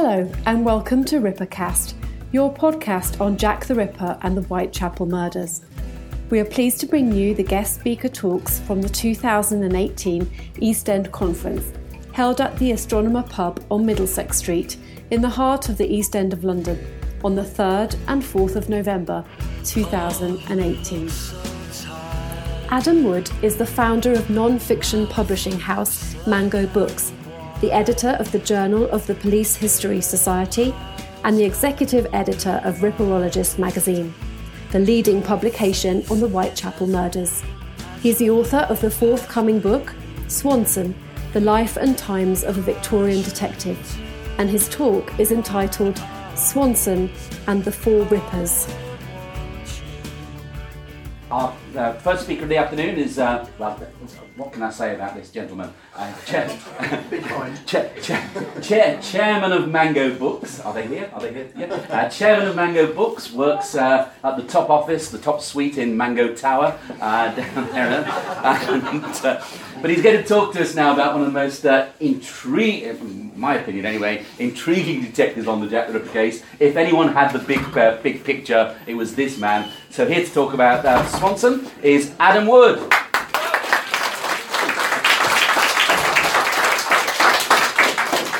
Hello, and welcome to Rippercast, your podcast on Jack the Ripper and the Whitechapel murders. We are pleased to bring you the guest speaker talks from the 2018 East End Conference, held at the Astronomer Pub on Middlesex Street, in the heart of the East End of London, on the 3rd and 4th of November 2018. Adam Wood is the founder of non fiction publishing house Mango Books the editor of the Journal of the Police History Society, and the executive editor of Ripperologist magazine, the leading publication on the Whitechapel murders. He is the author of the forthcoming book, Swanson The Life and Times of a Victorian Detective, and his talk is entitled Swanson and the Four Rippers. Our uh, first speaker of the afternoon is, uh, well, what can I say about this gentleman? Uh, chair, chair, chair, chair, chairman of Mango Books. Are they here? Are they here? Yeah. Uh, chairman of Mango Books works uh, at the top office, the top suite in Mango Tower uh, down there. And, but he's going to talk to us now about one of the most uh, intriguing, in my opinion anyway, intriguing detectives on the Jack the Ripper case. If anyone had the big, uh, big picture, it was this man. So here to talk about uh, Swanson is Adam Wood.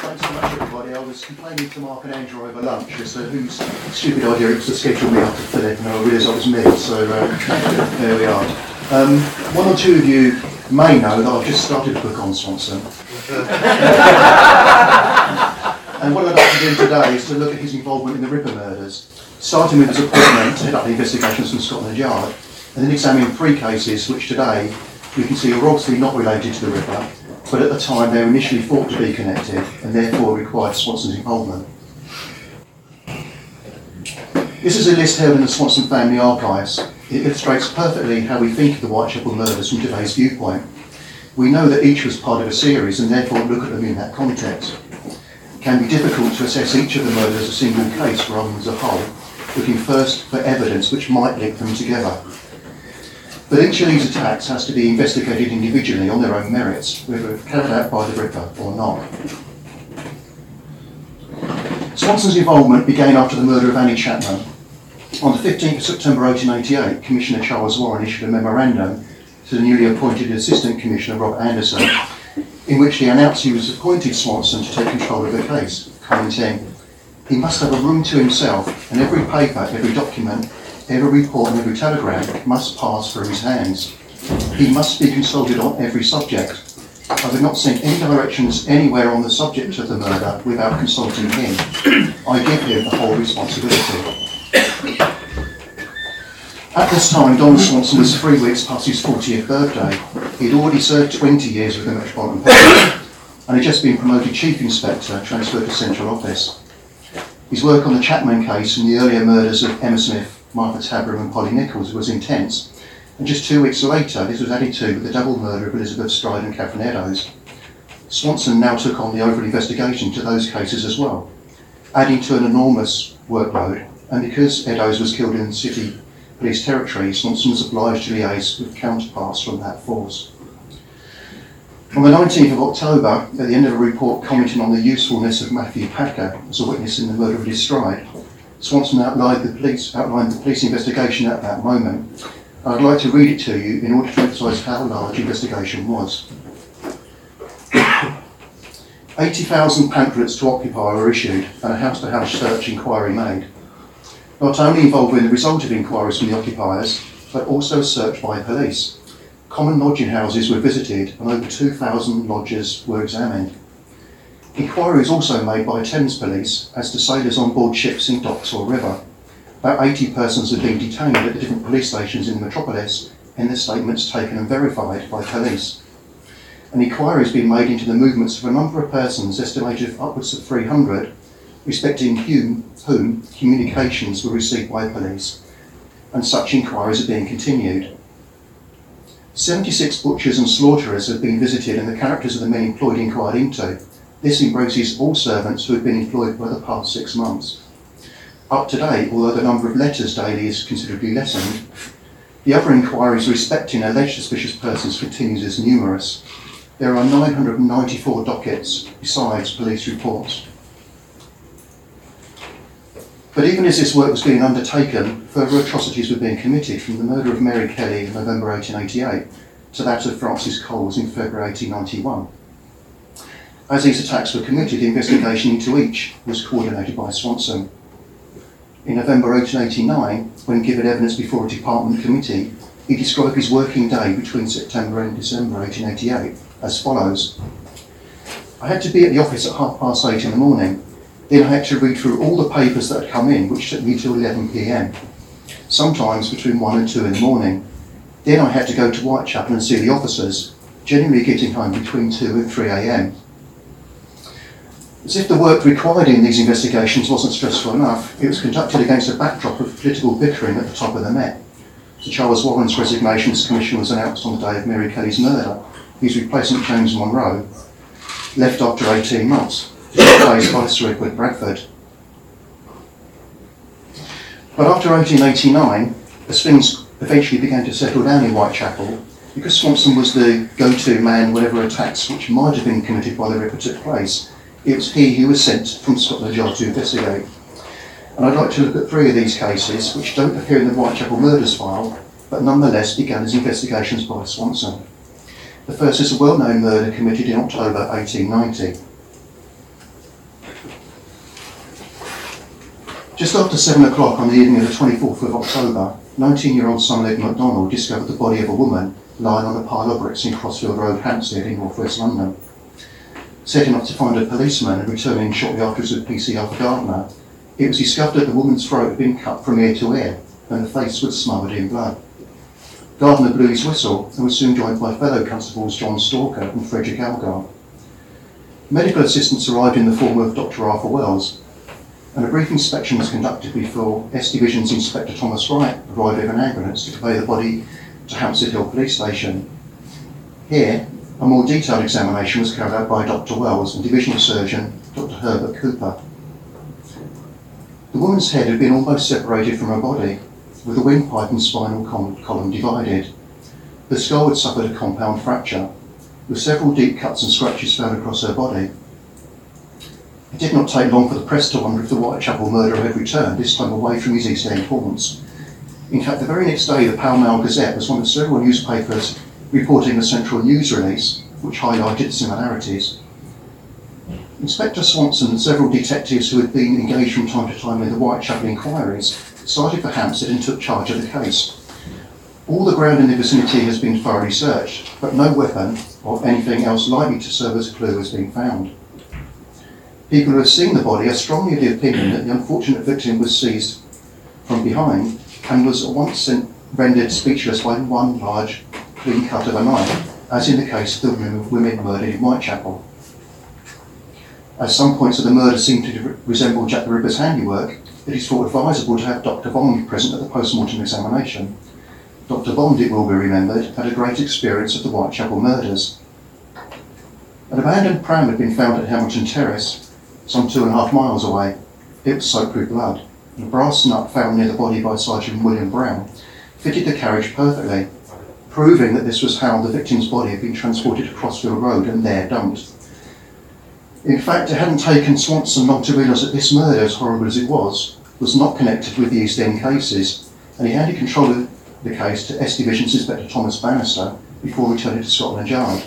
Thanks so much, everybody. I was complaining to Mark and Andrew over lunch as to whose stupid idea it was to schedule me up to Philip, and I realised that was me, so uh, there we are. Um, one or two of you may know that I've just started a book on Swanson. and what I'd like to do today is to look at his involvement in the Ripper murders, starting with his appointment to head up the investigations from Scotland Yard, and then examining three cases which today we can see are obviously not related to the Ripper, but at the time they were initially thought to be connected and therefore required Swanson's involvement. This is a list held in the Swanson family archives. It illustrates perfectly how we think of the Whitechapel murders from today's viewpoint. We know that each was part of a series and therefore look at them in that context. It can be difficult to assess each of the murders as a single case rather than as a whole, looking first for evidence which might link them together. But each of these attacks has to be investigated individually on their own merits, whether carried out by the Ripper or not. Swanson's involvement began after the murder of Annie Chapman. On the 15th of September 1888, Commissioner Charles Warren issued a memorandum to the newly appointed Assistant Commissioner Rob Anderson, in which he announced he was appointed Swanson to take control of the case, commenting, he must have a room to himself, and every paper, every document, every report and every telegram must pass through his hands. He must be consulted on every subject. I would not send any directions anywhere on the subject of the murder without consulting him. I give him the whole responsibility. At this time, Don Swanson was three weeks past his 40th birthday. He'd already served 20 years with the Metropolitan Police and had just been promoted Chief Inspector, transferred to Central Office. His work on the Chapman case and the earlier murders of Emma Smith, Martha Tabram and Polly Nichols was intense, and just two weeks later this was added to with the double murder of Elizabeth Stride and Catherine Eddowes. Swanson now took on the overall investigation to those cases as well, adding to an enormous workload, and because Eddowes was killed in the city police territory, Swanson was obliged to liaise with counterparts from that force. On the 19th of October, at the end of a report commenting on the usefulness of Matthew Packer as a witness in the murder of Liz Stride, Swanson outlined the police, outlined the police investigation at that moment. I'd like to read it to you in order to emphasise how large the investigation was. 80,000 pamphlets to Occupy were issued and a house-to-house search inquiry made, not only involving the result of inquiries from the occupiers, but also search by police. Common lodging houses were visited and over 2,000 lodgers were examined. Inquiry was also made by Thames Police as to sailors on board ships in docks or river. About 80 persons had been detained at the different police stations in the metropolis and their statements taken and verified by police. An inquiry has been made into the movements of a number of persons, estimated upwards of 300, respecting whom, whom communications were received by police, and such inquiries are being continued. 76 butchers and slaughterers have been visited and the characters of the men employed inquired into. This embraces all servants who have been employed for the past six months. Up to date, although the number of letters daily is considerably lessened, the other inquiries respecting alleged suspicious persons continues as numerous. There are 994 dockets besides police reports. But even as this work was being undertaken, further atrocities were being committed from the murder of Mary Kelly in November 1888 to that of Frances Coles in February 1891. As these attacks were committed, the investigation into each was coordinated by Swanson. In November 1889, when given evidence before a department committee, he described his working day between September and December 1888 as follows. I had to be at the office at half past eight in the morning. Then I had to read through all the papers that had come in, which took me till 11 pm, sometimes between 1 and 2 in the morning. Then I had to go to Whitechapel and see the officers, generally getting home between 2 and 3 am. As if the work required in these investigations wasn't stressful enough, it was conducted against a backdrop of political bickering at the top of the Met. Sir Charles Warren's resignation as Commissioner was announced on the day of Mary Kelly's murder. His replacement, James Monro, left after 18 months, by Sir Edward Bradford. But after 1889, as things eventually began to settle down in Whitechapel, because Swanson was the go-to man whenever attacks which might have been committed by the Ripper took place, it was he who was sent from Scotland Yard to investigate. And I'd like to look at three of these cases, which don't appear in the Whitechapel murders file, but nonetheless began as investigations by Swanson. The first is a well-known murder committed in October 1890. Just after seven o'clock on the evening of the 24th of October, 19-year-old Somerled MacDonald discovered the body of a woman lying on a pile of bricks in Crossfield Road, Hampstead, in northwest London. Setting off to find a policeman and returning shortly afterwards with PCR for Gardner, it was discovered that the woman's throat had been cut from ear to ear and the face was smothered in blood. Gardner blew his whistle and was soon joined by fellow constables John Stalker and Frederick Algar. Medical assistance arrived in the form of Dr. Arthur Wells, and a brief inspection was conducted before S Division's Inspector Thomas Wright arrived with an ambulance to convey the body to Hampstead Hill Police Station. Here, a more detailed examination was carried out by Dr. Wells and Divisional Surgeon Dr. Herbert Cooper. The woman's head had been almost separated from her body, with the windpipe and spinal column divided. The skull had suffered a compound fracture, with several deep cuts and scratches found across her body. It did not take long for the press to wonder if the Whitechapel murderer had returned, this time away from his East End haunts. In fact, the very next day, the Pall Mall Gazette was one of several newspapers reporting a central news release which highlighted similarities. Inspector Swanson and several detectives who had been engaged from time to time in the Whitechapel inquiries started for Hampstead and took charge of the case. All the ground in the vicinity has been thoroughly searched, but no weapon or anything else likely to serve as a clue has been found. People who have seen the body are strongly of the opinion that the unfortunate victim was seized from behind and was at once rendered speechless by one large, clean cut of a knife, as in the case of the women murdered in Whitechapel. As some points of the murder seem to resemble Jack the Ripper's handiwork, it is thought advisable to have Dr. Bond present at the post-mortem examination. Dr. Bond, it will be remembered, had a great experience of the Whitechapel murders. An abandoned pram had been found at Hamilton Terrace, some two and a half miles away. It was soaked with blood. A brass nut found near the body by Sergeant William Brown fitted the carriage perfectly, proving that this was how the victim's body had been transported to Crossfield Road and there dumped. In fact, it hadn't taken Swanson long to realise that this murder, as horrible as it was, was not connected with the East End cases, and he handed control of the case to S Division's Inspector Thomas Bannister before returning to Scotland Yard.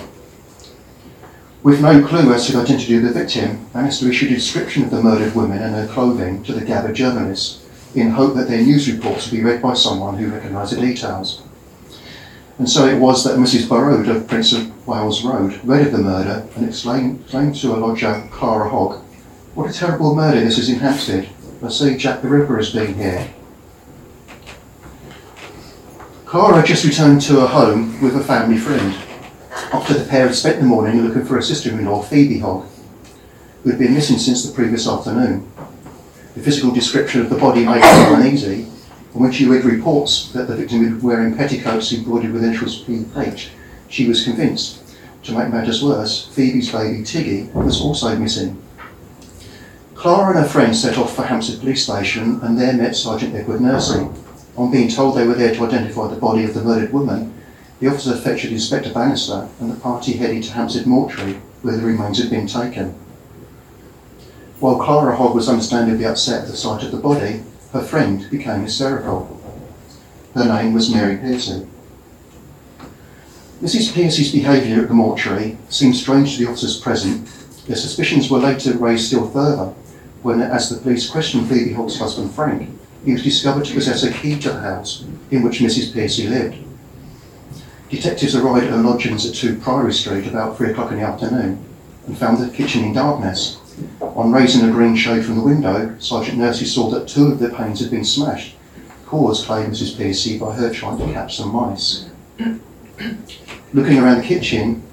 With no clue as to the identity of the victim, Bannister issued a description of the murdered women and their clothing to the gathered journalists, in hope that their news reports would be read by someone who recognised the details. And so it was that Mrs. Burrode of Prince of Wales Road read of the murder and exclaimed, to a lodger, Clara Hogg, What a terrible murder this is in Hampstead. I see Jack the Ripper has been here. Clara just returned to her home with a family friend after the pair had spent the morning looking for a sister-in-law, Phoebe Hogg, who had been missing since the previous afternoon. The physical description of the body made her uneasy, and when she read reports that the victim was wearing petticoats embroidered with initials PH, she was convinced. To make matters worse, Phoebe's baby Tiggy was also missing. Clara and her friends set off for Hampstead Police Station and there met Sergeant Edward Nursey. On being told they were there to identify the body of the murdered woman, the officer fetched Inspector Bannister and the party headed to Hampstead Mortuary, where the remains had been taken. While Clara Hogg was understandably upset at the sight of the body, her friend became hysterical. Her name was Mary Pearcey. Mrs. Pearcey's behaviour at the mortuary seemed strange to the officers present. Their suspicions were later raised still further when, as the police questioned Phoebe Hogg's husband Frank, he was discovered to possess a key to the house in which Mrs. Pearcey lived. Detectives arrived at her lodgings at 2 Priory Street about 3 o'clock in the afternoon and found the kitchen in darkness. On raising a green shade from the window, Sergeant Nursey saw that two of the panes had been smashed, cause claimed Mrs. Pearcey by her trying to catch some mice. Looking around the kitchen,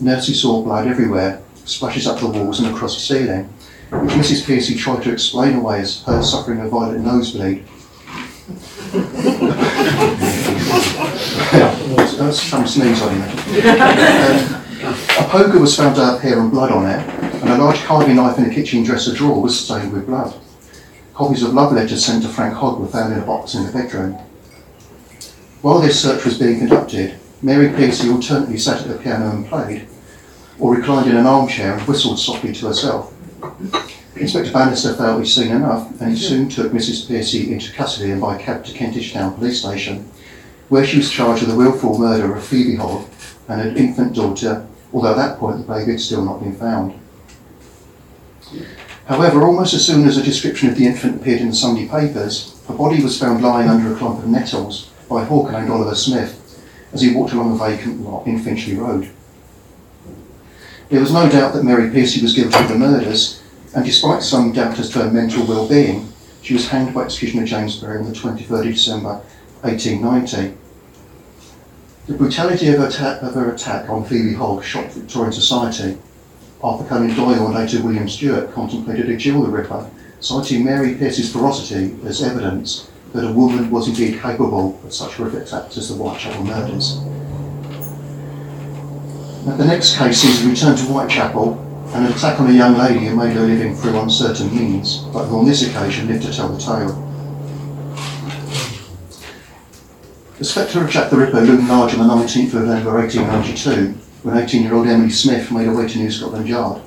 Nursey saw blood everywhere, splashes up the walls and across the ceiling, which Mrs. Pearcey tried to explain away as her suffering a violent nosebleed. That's some sneeze on him. Um, a poker was found to have hair and blood on it, and a large carving knife in a kitchen dresser drawer was stained with blood. Copies of love letters sent to Frank Hogg were found in a box in the bedroom. While this search was being conducted, Mary Pearcey alternately sat at the piano and played, or reclined in an armchair and whistled softly to herself. Inspector Bannister felt he'd seen enough, and he soon took Mrs. Pearcey into custody and by cab to Kentish Town Police Station, where she was charged with the wilful murder of Phoebe Hogg and her infant daughter, although at that point the baby had still not been found. However, almost as soon as a description of the infant appeared in the Sunday papers, her body was found lying under a clump of nettles by a hawker named Oliver Smith as he walked along a vacant lot in Finchley Road. There was no doubt that Mary Pearcey was guilty of the murders, and despite some doubt as to her mental well-being, she was hanged by Executioner James Berry on the 23rd of December 1890. The brutality of her, attack, of her attack on Phoebe Hogg shocked Victorian society. Arthur Conan Doyle and later William Stewart contemplated a Jill the Ripper, citing Mary Pearcey's ferocity as evidence that a woman was indeed capable of such horrific acts as the Whitechapel murders. Now, the next case is a return to Whitechapel an attack on a young lady who made her living through uncertain means, but who on this occasion lived to tell the tale. The spectre of Jack the Ripper loomed large on the 19th of November 1892 when 18 year old Emily Smith made her way to New Scotland Yard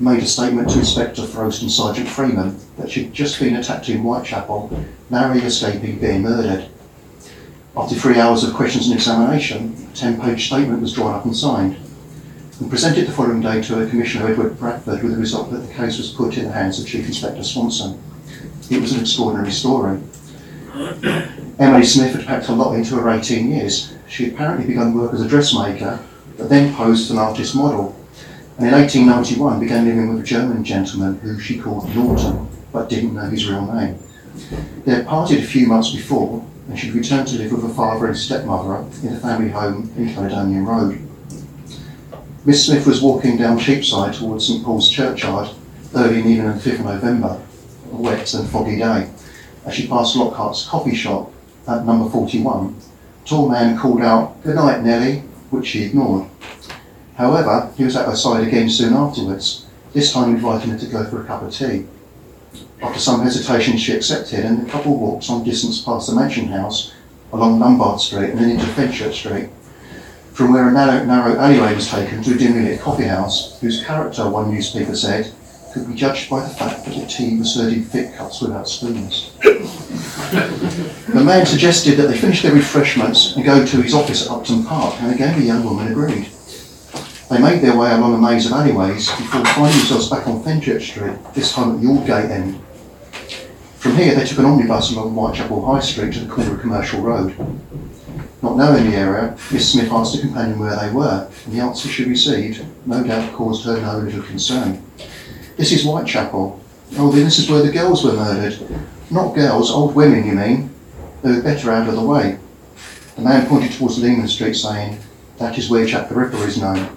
made a statement to Inspector Frost and Sergeant Freeman that she'd just been attacked in Whitechapel, narrowly escaping being murdered. After three hours of questions and examination, a 10 page statement was drawn up and signed, and presented the following day to Commissioner Edward Bradford with the result that the case was put in the hands of Chief Inspector Swanson. It was an extraordinary story. Emily Smith had packed a lot into her 18 years. She had apparently begun work as a dressmaker, but then posed as an artist model and in 1891 began living with a German gentleman who she called Norton, but didn't know his real name. They had parted a few months before, and she'd returned to live with her father and stepmother in a family home in Caledonian Road. Miss Smith was walking down Cheapside towards St Paul's churchyard early in the evening of the 5th of November, a wet and foggy day. As she passed Lockhart's coffee shop at number 41, a tall man called out, Good night, Nellie, which she ignored. However, he was at her side again soon afterwards, this time inviting her to go for a cup of tea. After some hesitation, she accepted, and the couple walked some distance past the mansion house, along Lombard Street and then into Fenchurch Street, from where a narrow, narrow alleyway was taken to a dimly lit coffee house, whose character, one newspaper said, could be judged by the fact that the tea was served in thick cups without spoons. the man suggested that they finish their refreshments and go to his office at Upton Park, and again the young woman agreed. They made their way along a maze of alleyways before finding themselves back on Fenchurch Street, this time at the Aldgate end. From here, they took an omnibus along Whitechapel High Street to the corner of Commercial Road. Not knowing the area, Miss Smith asked her companion where they were, and the answer she received no doubt caused her no little concern. This is Whitechapel. Oh, this is where the girls were murdered. Not girls, old women, you mean? They were better out of the way. The man pointed towards Leman Street, saying, That is where Jack the Ripper is known.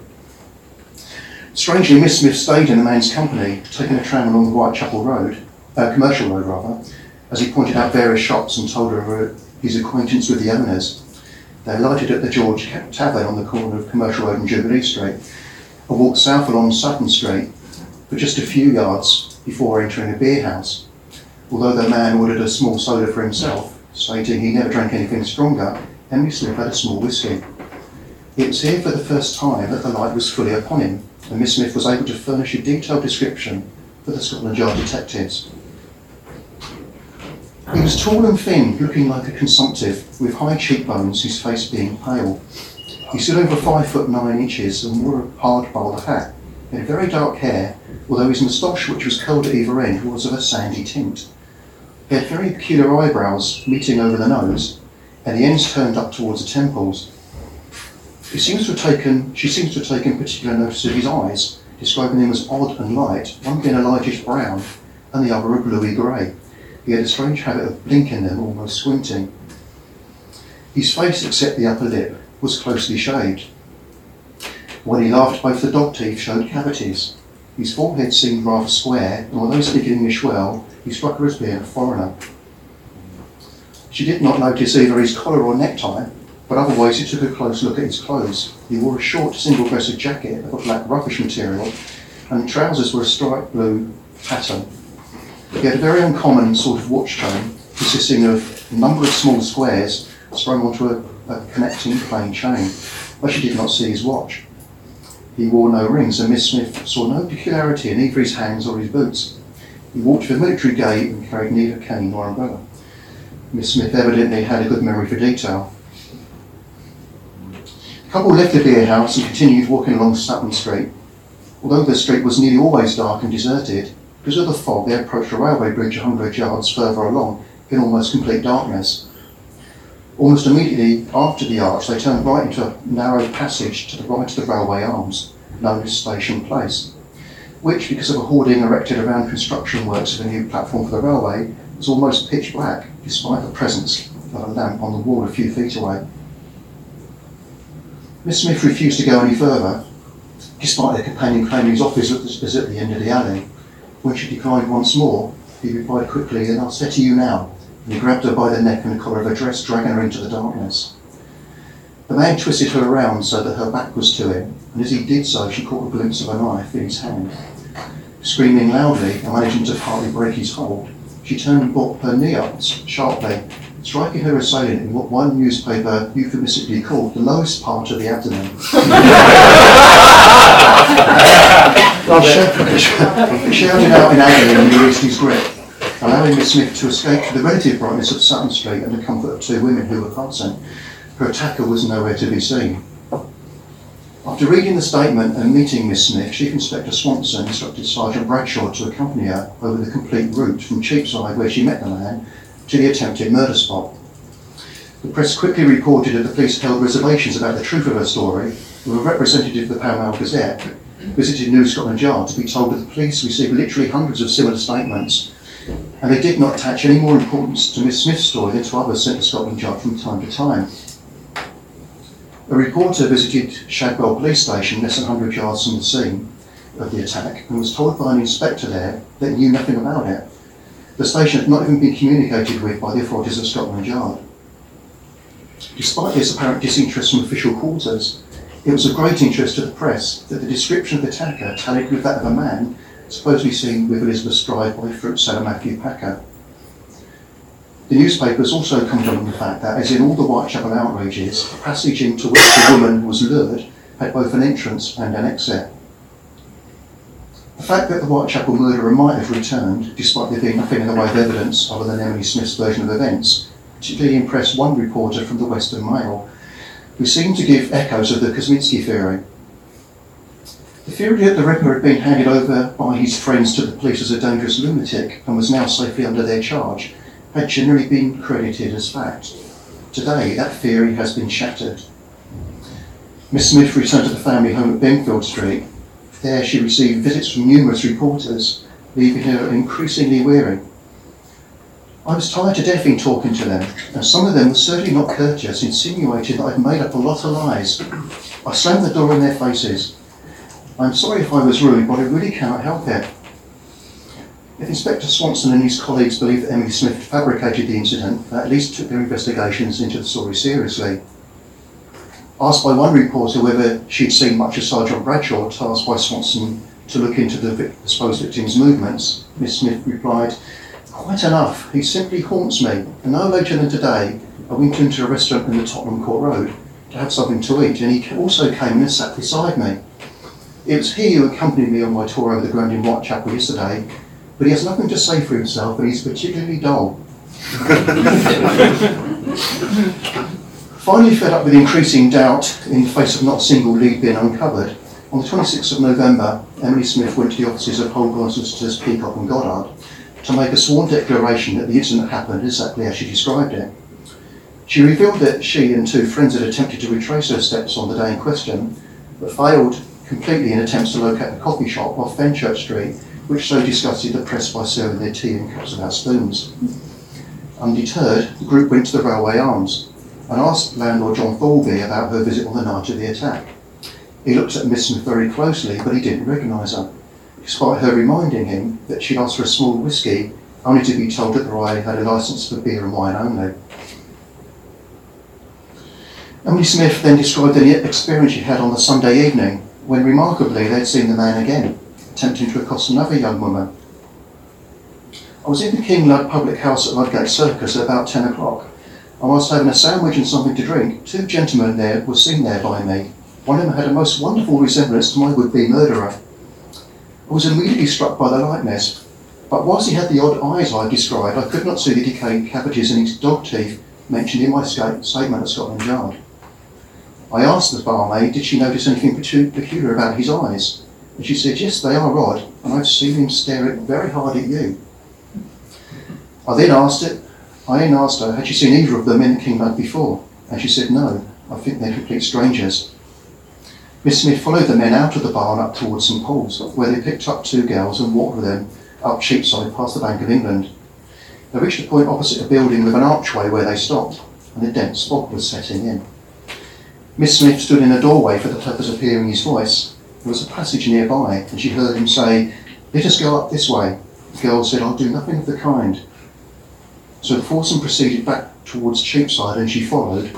Strangely, Miss Smith stayed in the man's company, taking a tram along the Whitechapel Road, uh, Commercial Road rather, as he pointed out various shops and told her of his acquaintance with the owners. They alighted at the George Tavern on the corner of Commercial Road and Jubilee Street, and walked south along Sutton Street just a few yards before entering a beer house. Although the man ordered a small soda for himself, stating he never drank anything stronger, Henry Smith had a small whisky. It was here for the first time that the light was fully upon him, and Miss Smith was able to furnish a detailed description for the Scotland Yard detectives. He was tall and thin, looking like a consumptive, with high cheekbones, his face being pale. He stood over five foot nine inches and wore a hard bowler hat. He had very dark hair, although his moustache, which was curled at either end, was of a sandy tint. He had very peculiar eyebrows meeting over the nose, and the ends turned up towards the temples. She seems to have taken, she seems to have taken particular notice of his eyes, describing them as odd and light, one being a lightish brown and the other a bluey grey. He had a strange habit of blinking them, almost squinting. His face, except the upper lip, was closely shaved. When he laughed, both the dog teeth showed cavities. His forehead seemed rather square, and although speaking English well, he struck her as being a foreigner. She did not notice either his collar or necktie, but otherwise he took a close look at his clothes. He wore a short single-breasted jacket of a black rubbish material, and trousers were a striped blue pattern. He had a very uncommon sort of watch chain, consisting of a number of small squares strung onto a, a connecting plain chain, but she did not see his watch. He wore no rings, and Miss Smith saw no peculiarity in either his hands or his boots. He walked with a military gait and carried neither cane nor umbrella. Miss Smith evidently had a good memory for detail. The couple left the beer house and continued walking along Sutton Street. Although the street was nearly always dark and deserted, because of the fog they approached a railway bridge a hundred yards further along in almost complete darkness. Almost immediately after the arch, they turned right into a narrow passage to the right of the railway arms, known as Station Place, which, because of a hoarding erected around construction works of a new platform for the railway, was almost pitch black, despite the presence of a lamp on the wall a few feet away. Miss Smith refused to go any further, despite her companion claiming his office was at the end of the alley. When she declined once more, he replied quickly, Then I'll to you now, and he grabbed her by the neck and the collar of her dress, dragging her into the darkness. The man twisted her around so that her back was to him, and as he did so, she caught a glimpse of a knife in his hand. Screaming loudly and managing to partly break his hold, she turned and brought her knee up sharply, striking her assailant in what one newspaper euphemistically called the lowest part of the abdomen. he shouted out in agony and released his grip allowing Miss Smith to escape to the relative brightness of Sutton Street and the comfort of two women who were passing. Her attacker was nowhere to be seen. After reading the statement and meeting Miss Smith, Chief Inspector Swanson instructed Sergeant Bradshaw to accompany her over the complete route from Cheapside, where she met the man, to the attempted murder spot. The press quickly reported that the police held reservations about the truth of her story, a representative of the Pall Mall Gazette visited New Scotland Yard to be told that the police received literally hundreds of similar statements and they did not attach any more importance to Miss Smith's story than to others sent to Scotland Yard from time to time. A reporter visited Shadwell Police Station less than 100 yards from the scene of the attack and was told by an inspector there that he knew nothing about it. The station had not even been communicated with by the authorities of Scotland Yard. Despite this apparent disinterest from official quarters, it was of great interest to the press that the description of the attacker tallied with that of a man supposedly seen with Elizabeth Stride by fruit seller Matthew Packer. The newspapers also commented on the fact that, as in all the Whitechapel outrages, the passage into which the woman was lured had both an entrance and an exit. The fact that the Whitechapel murderer might have returned, despite there being nothing in the way of evidence other than Emily Smith's version of events, particularly impressed one reporter from the Western Mail, who seemed to give echoes of the Kosminski theory. The theory that the Ripper had been handed over by his friends to the police as a dangerous lunatic and was now safely under their charge had generally been credited as fact. Today, that theory has been shattered. Miss Smith returned to the family home at Benfield Street. There, she received visits from numerous reporters, leaving her increasingly weary. I was tired to death in talking to them, and some of them were certainly not courteous, insinuating that I'd made up a lot of lies. I slammed the door in their faces. I'm sorry if I was rude, but I really cannot help it. If Inspector Swanson and his colleagues believe that Emily Smith fabricated the incident, they at least took their investigations into the story seriously. Asked by one reporter whether she'd seen much of Sergeant Bradshaw, tasked by Swanson to look into the supposed victim's movements, Miss Smith replied, Quite enough. He simply haunts me. And no later than today, I went into a restaurant in the Tottenham Court Road to have something to eat, and he also came and sat beside me. It was he who accompanied me on my tour over the ground in Whitechapel yesterday, but he has nothing to say for himself and he's particularly dull. Finally fed up with increasing doubt in face of not a single lead being uncovered, on the 26th of November, Emily Smith went to the offices of Holborn solicitors Peacock and Goddard to make a sworn declaration that the incident happened exactly as she described it. She revealed that she and two friends had attempted to retrace her steps on the day in question, but failed completely in attempts to locate the coffee shop off Fenchurch Street, which so disgusted the press by serving their tea in cups without spoons. Undeterred, the group went to the Railway Arms and asked landlord John Thorby about her visit on the night of the attack. He looked at Miss Smith very closely, but he didn't recognise her, despite her reminding him that she'd asked for a small whisky, only to be told that the Railway had a licence for beer and wine only. Emily Smith then described the experience she had on the Sunday evening, when remarkably they'd seen the man again, attempting to accost another young woman. I was in the King Lud public house at Ludgate Circus at about 10 o'clock. I was having a sandwich and something to drink. Two gentlemen there were seen there by me. One of them had a most wonderful resemblance to my would-be murderer. I was immediately struck by the likeness, but whilst he had the odd eyes I described, I could not see the decaying cavities in his dog teeth mentioned in my statement at Scotland Yard. I asked the barmaid, did she notice anything peculiar about his eyes? And she said, yes, they are odd, and I've seen him staring very hard at you. I then asked it, I then asked her, had she seen either of them in the King Lud before? And she said, no, I think they're complete strangers. Miss Smith followed the men out of the barn up towards St Paul's, where they picked up two girls and walked with them up Cheapside past the Bank of England. They reached a point opposite a building with an archway where they stopped, and a dense fog was setting in. Miss Smith stood in a doorway for the purpose of hearing his voice. There was a passage nearby, and she heard him say, Let us go up this way. The girl said, I'll do nothing of the kind. So Forson proceeded back towards Cheapside, and she followed,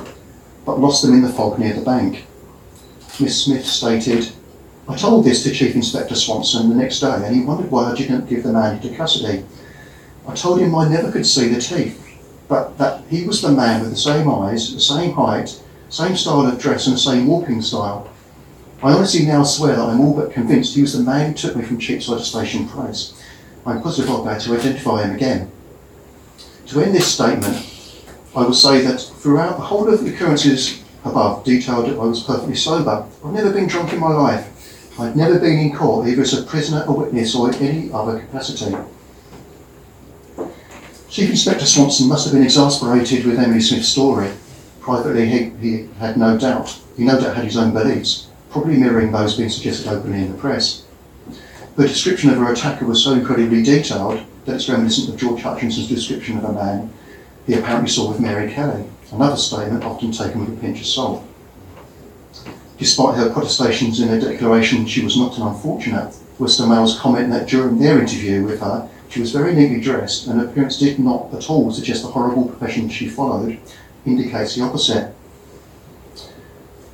but lost them in the fog near the bank. Miss Smith stated, I told this to Chief Inspector Swanson the next day and he wondered why I didn't give the man into custody. I told him I never could see the teeth, but that he was the man with the same eyes, the same height, same style of dress and the same walking style. I honestly now swear that I'm all but convinced he was the man who took me from Cheapside Station Place. I'm positive I'll be able to identify him again. To end this statement, I will say that throughout the whole of the occurrences above detailed I was perfectly sober. I've never been drunk in my life. I've never been in court, either as a prisoner, a witness, or in any other capacity. Chief Inspector Swanson must have been exasperated with Emily Smith's story. Privately, he, he had no doubt. He no doubt had his own beliefs, probably mirroring those being suggested openly in the press. The description of her attacker was so incredibly detailed that it's reminiscent of George Hutchinson's description of a man he apparently saw with Mary Kelly another statement often taken with a pinch of salt. Despite her protestations in her declaration she was not an unfortunate, Western Mail's comment that during their interview with her she was very neatly dressed and her appearance did not at all suggest the horrible profession she followed indicates the opposite.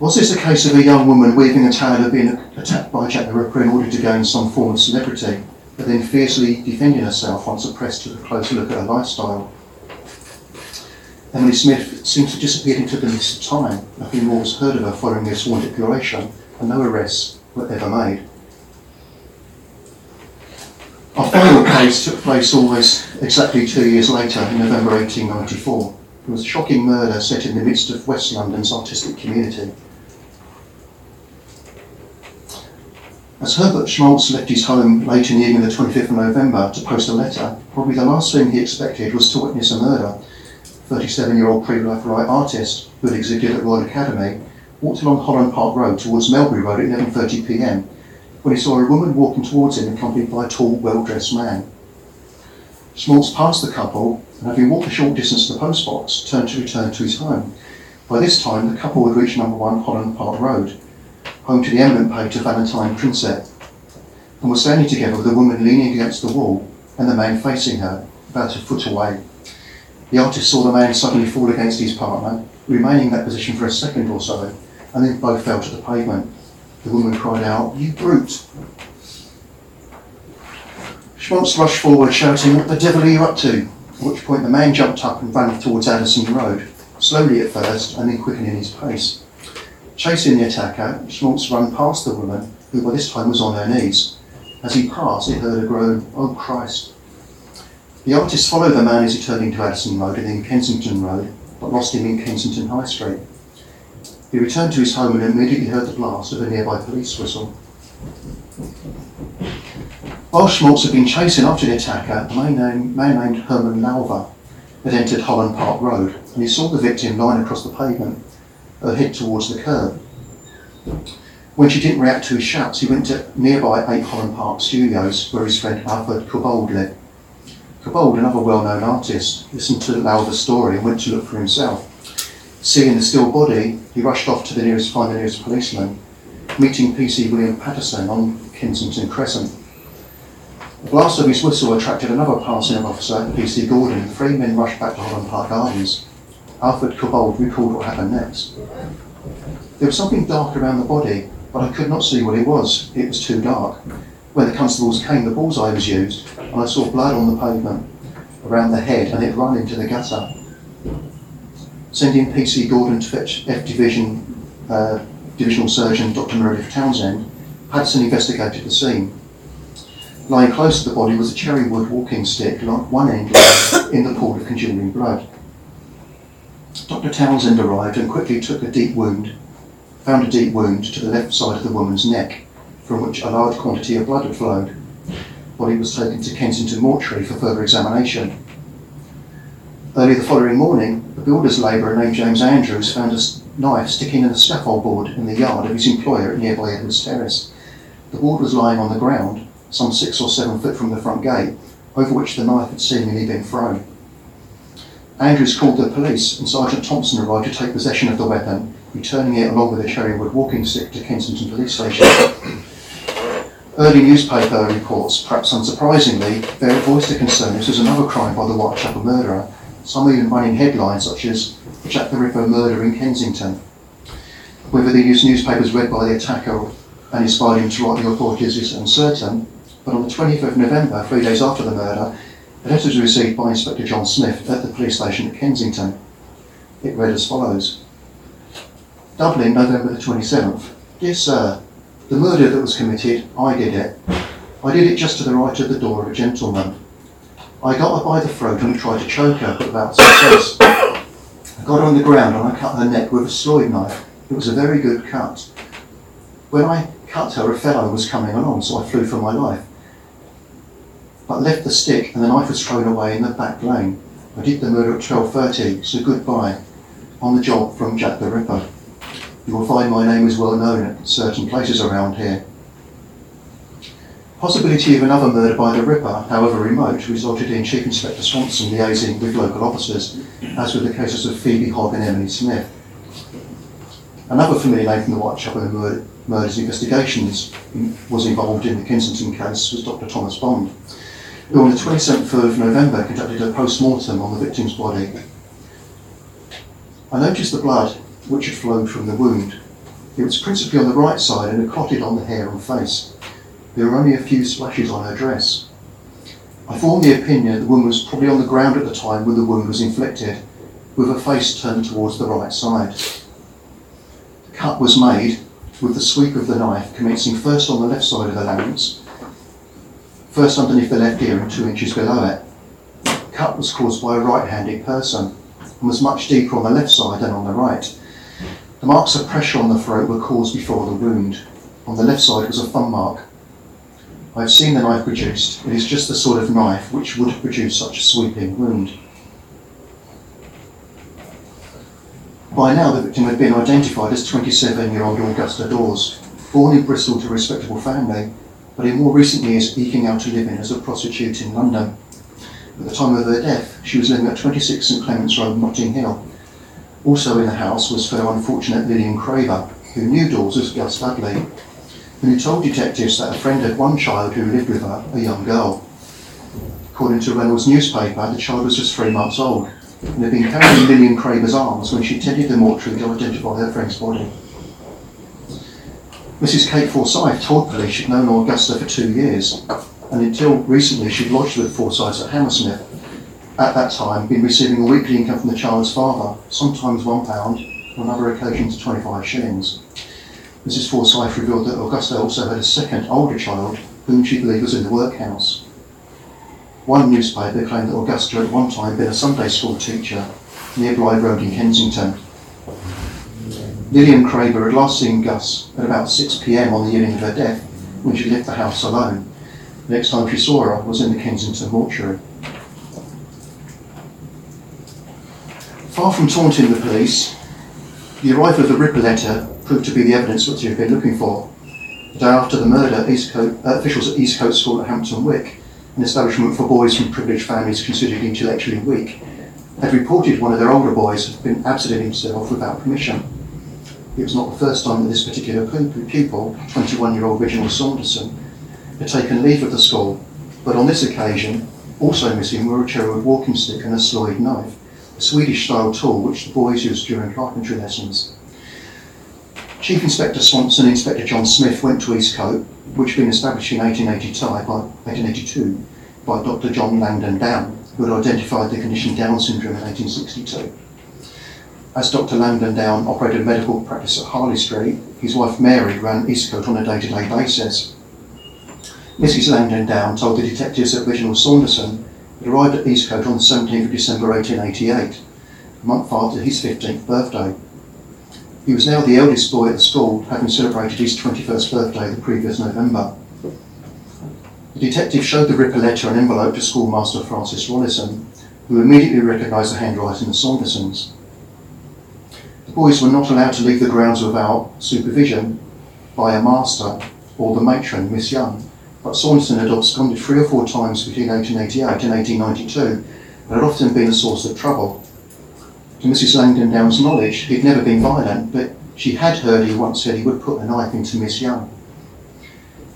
Was this a case of a young woman weaving a tale of being attacked by Jack the Ripper in order to gain some form of celebrity, but then fiercely defending herself once the press took a closer look at her lifestyle? Emily Smith seems to have disappeared into the mist of time. Nothing more was heard of her following this sworn declaration, and no arrests were ever made. Our final case took place almost exactly two years later, in November 1894. It was a shocking murder set in the midst of West London's artistic community. As Herbert Schmalz left his home late in the evening of the 25th of November to post a letter, probably the last thing he expected was to witness a murder 37 year old pre Raphaelite artist who had exhibited at the Royal Academy, walked along Holland Park Road towards Melbury Road at 11.30 pm when he saw a woman walking towards him accompanied by a tall, well dressed man. Schmalz passed the couple and, having walked a short distance to the post box, turned to return to his home. By this time, the couple had reached number one Holland Park Road, home to the eminent painter Valentine Prinsep, and were standing together with the woman leaning against the wall and the man facing her, about a foot away. The artist saw the man suddenly fall against his partner, remaining in that position for a second or so, and then both fell to the pavement. The woman cried out, You brute! Schmalz rushed forward, shouting, What the devil are you up to? At which point the man jumped up and ran towards Addison Road, slowly at first, and then quickening his pace. Chasing the attacker, Schmalz ran past the woman who by this time was on her knees. As he passed, he heard a groan, Oh Christ. The artist followed the man as he turned into Addison Road and then Kensington Road, but lost him in Kensington High Street. He returned to his home and immediately heard the blast of a nearby police whistle. While Schmalz had been chasing after the attacker, a man named, man named Herman Lauver had entered Holland Park Road and he saw the victim lying across the pavement, her head towards the curb. When she didn't react to his shouts, he went to nearby 8 Holland Park Studios where his friend Alfred Cobold lived. Cobold, another well-known artist, listened to Lauver's story and went to look for himself. Seeing the still body, he rushed off to the nearest, find the nearest policeman, meeting PC William Patterson on Kensington Crescent. The blast of his whistle attracted another passing officer, PC Gordon, the three men rushed back to Holland Park Gardens. Alfred Cobold recalled what happened next. There was something dark around the body, but I could not see what it was. It was too dark. When the constables came, the bullseye was used, and I saw blood on the pavement around the head, and it ran into the gutter. Sending PC Gordon to fetch F Division uh, Divisional Surgeon Dr. Meredith Townsend, Hudson investigated the scene. Lying close to the body was a cherry wood walking stick, one end in the pool of congealing blood. Dr. Townsend arrived and quickly took a deep wound, found a deep wound to the left side of the woman's neck, from which a large quantity of blood had flowed. The body was taken to Kensington Mortuary for further examination. Early the following morning, a builder's labourer named James Andrews found a knife sticking in a scaffold board in the yard of his employer at nearby Edwards Terrace. The board was lying on the ground, some six or seven foot from the front gate, over which the knife had seemingly been thrown. Andrews called the police, and Sergeant Thompson arrived to take possession of the weapon, returning it along with a cherrywood walking stick to Kensington Police Station. Early newspaper reports, perhaps unsurprisingly, voiced a concern this was another crime by the Whitechapel murderer, some even running headlines such as Jack the Ripper murder in Kensington. Whether the these newspapers read by the attacker and inspired him to write the authorities is uncertain, but on the 20th of November, three days after the murder, a letter was received by Inspector John Smith at the police station at Kensington. It read as follows Dublin, November the 27th. Dear Sir, the murder that was committed, I did it. I did it just to the right of the door of a gentleman. I got her by the throat and tried to choke her, but without success. I got her on the ground and I cut her neck with a Sloyd knife. It was a very good cut. When I cut her, a fellow was coming along, so I flew for my life. But left the stick and the knife was thrown away in the back lane. I did the murder at 12.30, so goodbye. On the job from Jack the Ripper. You will find my name is well known at certain places around here. Possibility of another murder by the Ripper, however remote, resulted in Chief Inspector Swanson liaising with local officers, as with the cases of Phoebe Hogg and Emily Smith. Another familiar name from the Whitechapel murder, murders investigations was involved in the Kensington case was Dr. Thomas Bond, who on the 27th of November conducted a post-mortem on the victim's body. I noticed the blood which had flowed from the wound. It was principally on the right side and had clotted on the hair and face. There were only a few splashes on her dress. I formed the opinion that the woman was probably on the ground at the time when the wound was inflicted, with her face turned towards the right side. The cut was made with the sweep of the knife commencing first on the left side of the larynx, first underneath the left ear and two inches below it. The cut was caused by a right-handed person and was much deeper on the left side than on the right. The marks of pressure on the throat were caused before the wound. On the left side was a thumb mark I've seen the knife produced. It is just the sort of knife which would have produced such a sweeping wound. By now, the victim had been identified as 27 year old Augusta Dawes, born in Bristol to a respectable family, but in more recent years eking out a living as a prostitute in London. At the time of her death, she was living at 26 St Clement's Road, Notting Hill. Also in the house was fellow unfortunate Lillian Craver, who knew Dawes as Gus Dudley who told detectives that a friend had one child who lived with her, a young girl. According to Reynolds' newspaper, the child was just three months old and had been carrying Lillian Craver's arms when she tended the mortuary to identify her friend's body. Mrs. Kate Forsyth told police she'd known Augusta for two years, and until recently she'd lodged with Forsyth at Hammersmith. At that time, been receiving a weekly income from the child's father, sometimes one pound, on other occasions 25 shillings. Mrs. Forsyth revealed that Augusta also had a second older child whom she believed was in the workhouse. One newspaper claimed that Augusta had at one time been a Sunday school teacher near Blythe Road in Kensington. Lillian Craver had last seen Gus at about 6pm on the evening of her death when she left the house alone. The next time she saw her was in the Kensington mortuary. Far from taunting the police, the arrival of the Ripper letter proved to be the evidence which they had been looking for. The day after the murder, Eastcote, uh, officials at Eastcote School at Hampton Wick, an establishment for boys from privileged families considered intellectually weak, had reported one of their older boys had been absenting himself without permission. It was not the first time that this particular pupil, 21 year old Reginald Saunderson, had taken leave of the school, but on this occasion, also missing were a Cherwood walking stick and a Sloyd knife, a Swedish style tool which the boys used during carpentry lessons. Chief Inspector Swanson and Inspector John Smith went to Eastcote, which had been established in 1882 by Dr. John Langdon Down, who had identified the condition Down syndrome in 1862. As Dr. Langdon Down operated a medical practice at Harley Street, his wife Mary ran Eastcote on a day to day basis. Mrs. Langdon Down told the detectives that Reginald Saunderson had arrived at Eastcote on the 17th of December 1888, a month after his 15th birthday. He was now the eldest boy at the school, having celebrated his 21st birthday the previous November. The detective showed the Ripper letter and envelope to schoolmaster Francis Rollison, who immediately recognised the handwriting of Saunderson's. The boys were not allowed to leave the grounds without supervision by a master or the matron, Miss Young, but Saunderson had absconded three or four times between 1888 and 1892 and had often been a source of trouble. To Mrs. Langdon Down's knowledge, he'd never been violent, but she had heard he once said he would put a knife into Miss Young.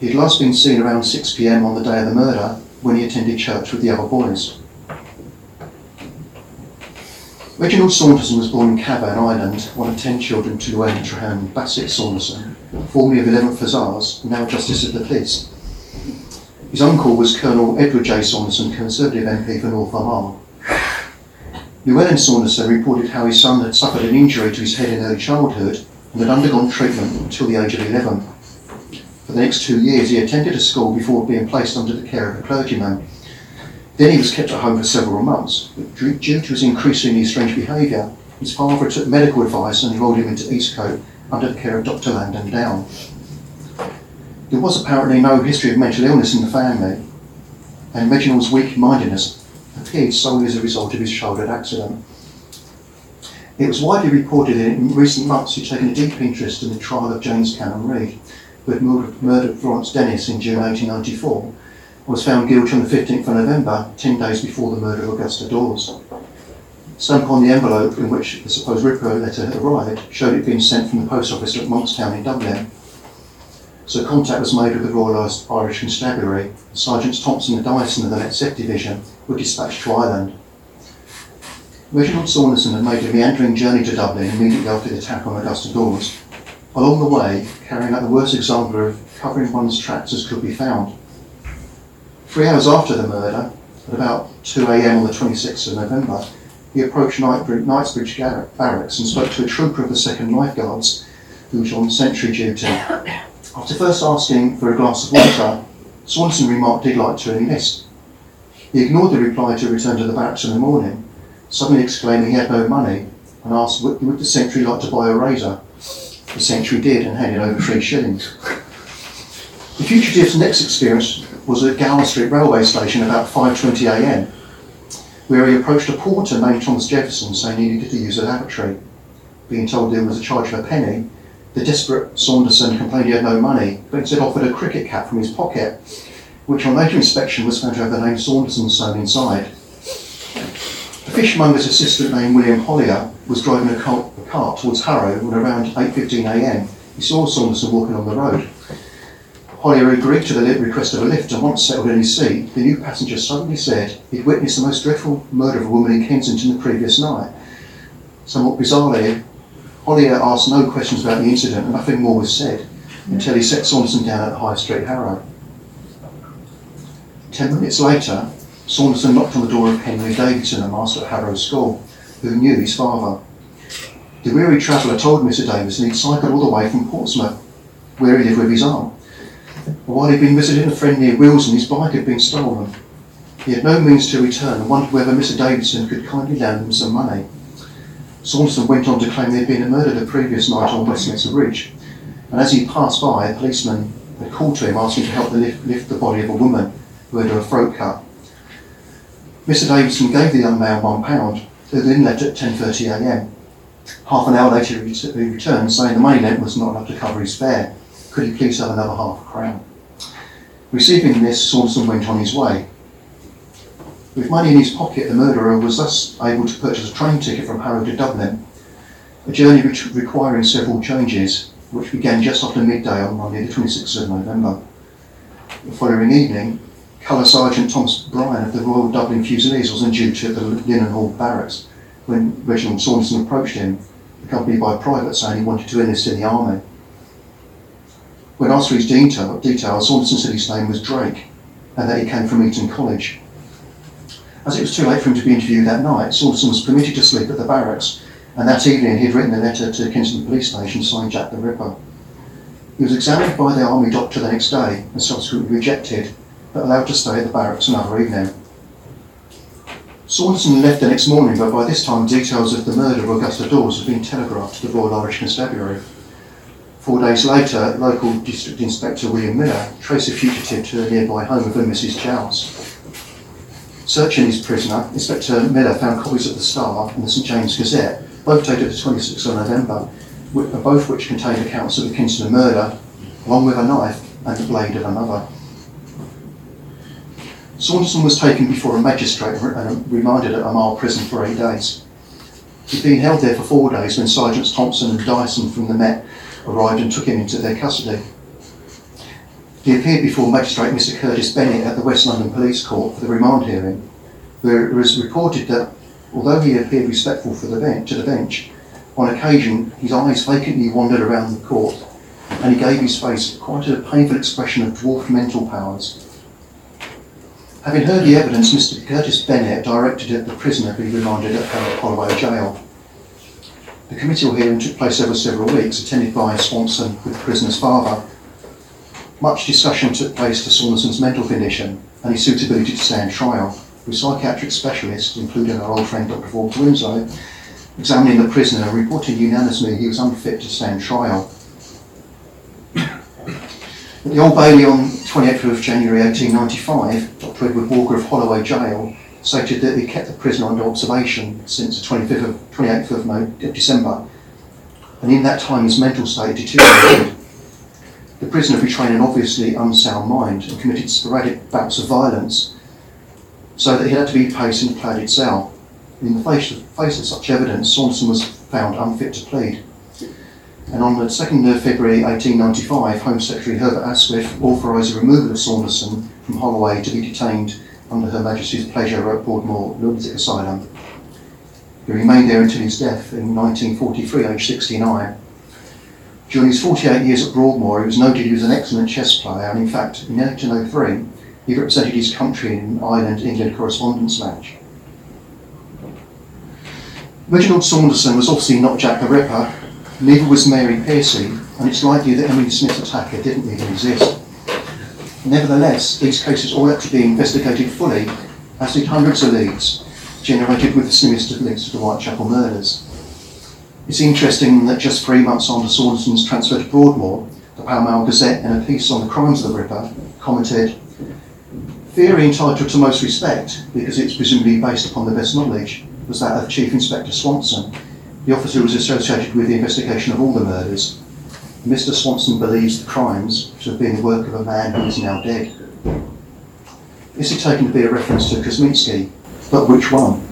He had last been seen around 6pm on the day of the murder when he attended church with the other boys. Reginald Saunderson was born in Cavan Island, one of ten children to Llewellyn Treherne Bassett Saunderson, formerly of 11th Hussars, now Justice of the Peace. His uncle was Colonel Edward J. Saunderson, Conservative MP for North Armagh. Llewellyn Saunderson reported how his son had suffered an injury to his head in early childhood and had undergone treatment until the age of 11. For the next two years, he attended a school before being placed under the care of a clergyman then he was kept at home for several months. But due to his increasingly strange behaviour, his father took medical advice and enrolled him into Eastcote under the care of Dr. Langdon Down. There was apparently no history of mental illness in the family, and Reginald's weak mindedness appeared solely as a result of his childhood accident. It was widely reported that in recent months he'd taken a deep interest in the trial of James Canham Read, who had murdered Florence Dennis in June 1894 was found guilty on the 15th of November, 10 days before the murder of Augusta Dawes. Stamp on the envelope in which the supposed Ripper letter had arrived showed it being sent from the post office at Monkstown in Dublin. So contact was made with the Royal Irish Constabulary. Sergeants Thompson and Dyson of the Met Sec Division were dispatched to Ireland. Reginald Saunderson had made a meandering journey to Dublin immediately after the attack on Augusta Dawes, along the way carrying out the worst example of covering one's tracks as could be found. Three hours after the murder, at about 2am on the 26th of November, he approached Knightsbridge Barracks and spoke to a trooper of the 2nd Life Guards who was on sentry duty. After first asking for a glass of water, Swanson remarked he'd like to enlist. He ignored the reply to return to the barracks in the morning, suddenly exclaiming he had no money and asked would the sentry like to buy a razor. The sentry did and handed over three shillings. The fugitive's next experience was at Gower Street railway station about 5.20am, where he approached a porter named Thomas Jefferson saying he needed to use a lavatory. Being told there was a charge of a penny, the desperate Saunderson complained he had no money, but instead offered a cricket cap from his pocket, which on later inspection was found to have the name Saunderson sewn inside. A fishmonger's assistant named William Hollier was driving a cart, a cart towards Harrow when around 8.15am he saw Saunderson walking on the road. Hollier agreed to the request of a lift, and once settled in his seat, the new passenger suddenly said he'd witnessed the most dreadful murder of a woman in Kensington the previous night. Somewhat bizarrely, Hollier asked no questions about the incident, and nothing more was said until he set Saunderson down at High Street Harrow. Ten minutes later, Saunderson knocked on the door of Henry Davidson, a master at Harrow School, who knew his father. The weary traveller told Mr. Davidson he'd cycled all the way from Portsmouth where he lived with his aunt. While he'd been visiting a friend near Willesden, his bike had been stolen. He had no means to return and wondered whether Mr. Davidson could kindly lend him some money. Saunderson went on to claim there had been a murder the previous night on Westminster Bridge, and as he passed by, a policeman had called to him asking to help lift, lift the body of a woman who had her throat cut. Mr. Davidson gave the young man one pound, who then left at 10.30am. Half an hour later he returned saying the money lent was not enough to cover his fare. Could he please have another half crown? Receiving this, Saunderson went on his way. With money in his pocket, the murderer was thus able to purchase a train ticket from Harrow to Dublin, a journey which requiring several changes, which began just after midday on Monday, the 26th of November. The following evening, Colour Sergeant Thomas Bryan of the Royal Dublin Fusiliers was on duty at the Linen Hall Barracks when Reginald Saunderson approached him, accompanied by a private saying he wanted to enlist in the army. When asked for his detail, details, Saunderson said his name was Drake and that he came from Eton College. As it was too late for him to be interviewed that night, Saunderson was permitted to sleep at the barracks, and that evening he had written a letter to Kingston Police Station signed Jack the Ripper. He was examined by the army doctor the next day and subsequently rejected, but allowed to stay at the barracks another evening. Saunderson left the next morning, but by this time details of the murder of Augusta Dawes had been telegraphed to the Royal Irish Constabulary. Four days later, local District Inspector William Miller traced a fugitive to a nearby home of a Mrs. Giles. Searching his prisoner, Inspector Miller found copies of the Star and the St James Gazette, both dated the 26th of November, both of which contained accounts of the Kingston murder, along with a knife and the blade of another. Saunderson was taken before a magistrate and remanded at Armagh prison for eight days. He'd been held there for four days when Sergeants Thompson and Dyson from the Met arrived and took him into their custody. He appeared before Magistrate Mr Curtis Bennett at the West London Police Court for the remand hearing, where it was reported that although he appeared respectful the bench, to the bench, on occasion his eyes vacantly wandered around the court and he gave his face quite a painful expression of dwarfed mental powers. Having heard the evidence, Mr Curtis Bennett directed that the prisoner be remanded at Holloway Jail. The committal hearing took place over several weeks, attended by Swanson with the prisoner's father, much discussion took place to Saunderson's mental condition and his suitability to stand trial, with psychiatric specialists, including our old friend Dr. Vaughan Winslow, examining the prisoner and reporting unanimously he was unfit to stand trial. At the Old Bailey on 28th of January 1895, Dr. Edward Walker of Holloway Jail stated that he kept the prisoner under observation since the 25th of, 28th of December, and in that time his mental state deteriorated the prisoner betrayed an obviously unsound mind and committed sporadic bouts of violence, so that he had to be placed in a padded cell. In the face of, face of such evidence, Saunderson was found unfit to plead. And on the 2nd of February 1895, Home Secretary Herbert Asquith authorised the removal of Saunderson from Holloway to be detained under Her Majesty's pleasure at Broadmoor Lunatic Asylum. He remained there until his death in 1943, aged 69. During his 48 years at Broadmoor, he was noted as an excellent chess player, and in fact, in 1903, he represented his country in an Ireland-England correspondence match. Reginald Saunderson was obviously not Jack the Ripper, neither was Mary Pearcey, and it's likely that Emily Smith's attacker didn't even exist. Nevertheless, these cases all had to be investigated fully, as did hundreds of leads generated with the sinister links to the Whitechapel murders. It's interesting that just three months after Saunderson's transfer to Broadmoor, the Pall Mall Gazette, in a piece on the crimes of the Ripper, commented, Theory entitled to most respect, because it's presumably based upon the best knowledge, was that of Chief Inspector Swanson, the officer who was associated with the investigation of all the murders. Mr. Swanson believes the crimes to have been the work of a man who is now dead. This is taken to be a reference to Kosminski, but which one?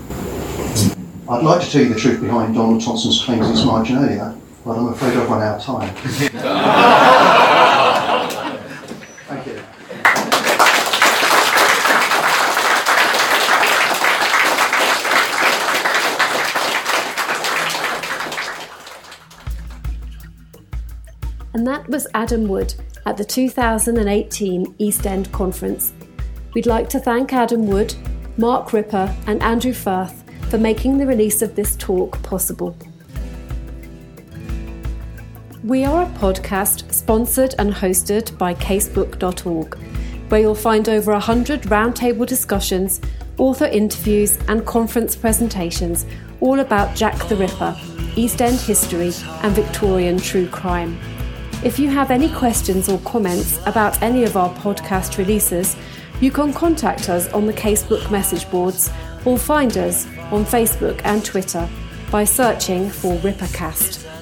I'd like to tell you the truth behind Donald Thompson's claims this marginalia, but I'm afraid I've run out of time. And that was Adam Wood at the 2018 East End Conference. We'd like to thank Adam Wood, Mark Ripper, and Andrew Firth for making the release of this talk possible. We are a podcast sponsored and hosted by casebook.org, where you'll find over 100 roundtable discussions, author interviews, and conference presentations all about Jack the Ripper, East End history, and Victorian true crime. If you have any questions or comments about any of our podcast releases, you can contact us on the Casebook message boards or find us on Facebook and Twitter by searching for Rippercast.